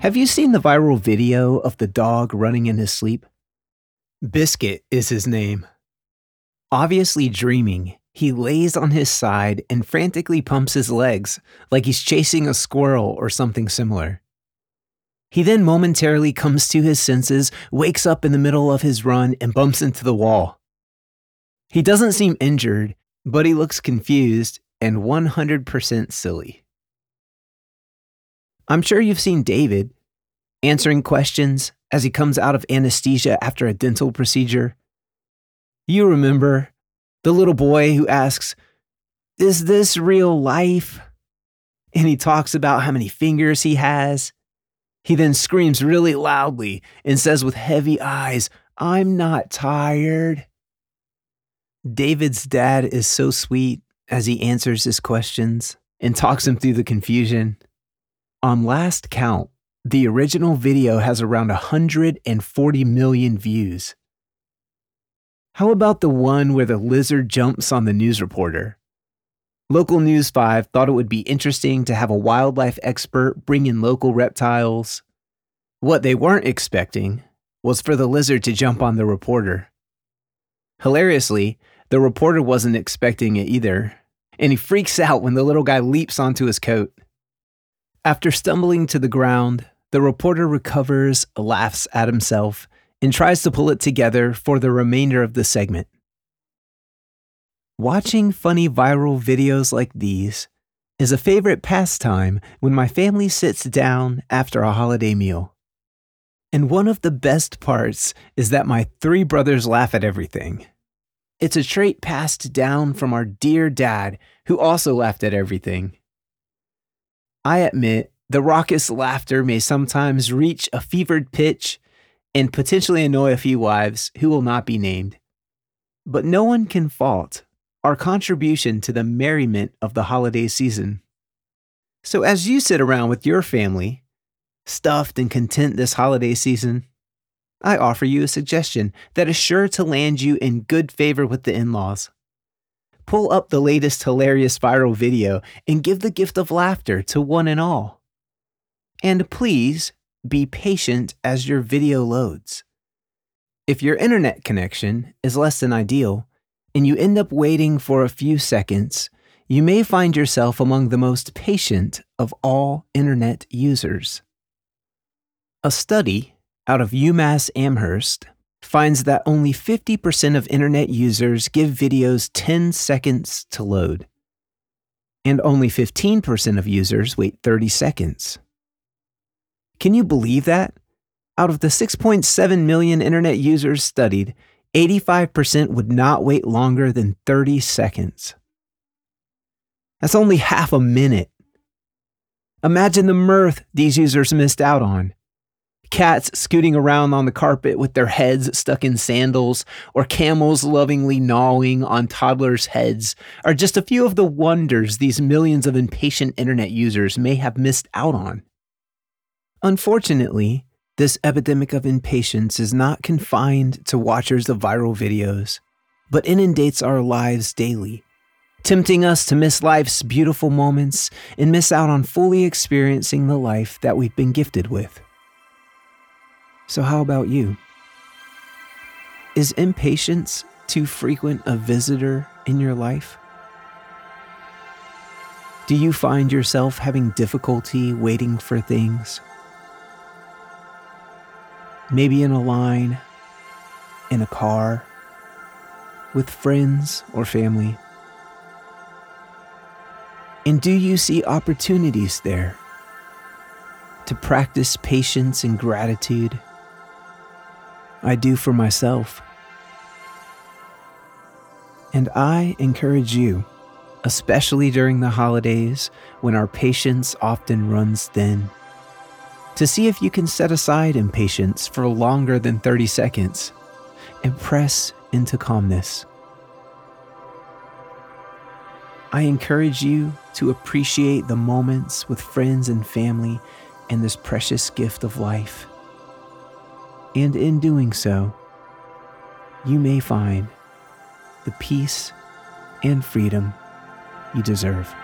Have you seen the viral video of the dog running in his sleep? Biscuit is his name. Obviously dreaming, he lays on his side and frantically pumps his legs like he's chasing a squirrel or something similar. He then momentarily comes to his senses, wakes up in the middle of his run, and bumps into the wall. He doesn't seem injured, but he looks confused and 100% silly. I'm sure you've seen David answering questions as he comes out of anesthesia after a dental procedure. You remember the little boy who asks, Is this real life? And he talks about how many fingers he has. He then screams really loudly and says with heavy eyes, I'm not tired. David's dad is so sweet as he answers his questions and talks him through the confusion. On last count, the original video has around 140 million views. How about the one where the lizard jumps on the news reporter? Local News 5 thought it would be interesting to have a wildlife expert bring in local reptiles. What they weren't expecting was for the lizard to jump on the reporter. Hilariously, the reporter wasn't expecting it either, and he freaks out when the little guy leaps onto his coat. After stumbling to the ground, the reporter recovers, laughs at himself, and tries to pull it together for the remainder of the segment. Watching funny viral videos like these is a favorite pastime when my family sits down after a holiday meal. And one of the best parts is that my three brothers laugh at everything. It's a trait passed down from our dear dad, who also laughed at everything. I admit the raucous laughter may sometimes reach a fevered pitch and potentially annoy a few wives who will not be named. But no one can fault our contribution to the merriment of the holiday season. So, as you sit around with your family, stuffed and content this holiday season, I offer you a suggestion that is sure to land you in good favor with the in laws pull up the latest hilarious viral video and give the gift of laughter to one and all. And please be patient as your video loads. If your internet connection is less than ideal and you end up waiting for a few seconds, you may find yourself among the most patient of all internet users. A study out of UMass Amherst finds that only 50% of internet users give videos 10 seconds to load, and only 15% of users wait 30 seconds. Can you believe that? Out of the 6.7 million internet users studied, 85% would not wait longer than 30 seconds. That's only half a minute. Imagine the mirth these users missed out on cats scooting around on the carpet with their heads stuck in sandals, or camels lovingly gnawing on toddlers' heads are just a few of the wonders these millions of impatient internet users may have missed out on. Unfortunately, this epidemic of impatience is not confined to watchers of viral videos, but inundates our lives daily, tempting us to miss life's beautiful moments and miss out on fully experiencing the life that we've been gifted with. So, how about you? Is impatience too frequent a visitor in your life? Do you find yourself having difficulty waiting for things? Maybe in a line, in a car, with friends or family? And do you see opportunities there to practice patience and gratitude? I do for myself. And I encourage you, especially during the holidays when our patience often runs thin, to see if you can set aside impatience for longer than 30 seconds and press into calmness. I encourage you to appreciate the moments with friends and family and this precious gift of life And in doing so, you may find the peace and freedom you deserve.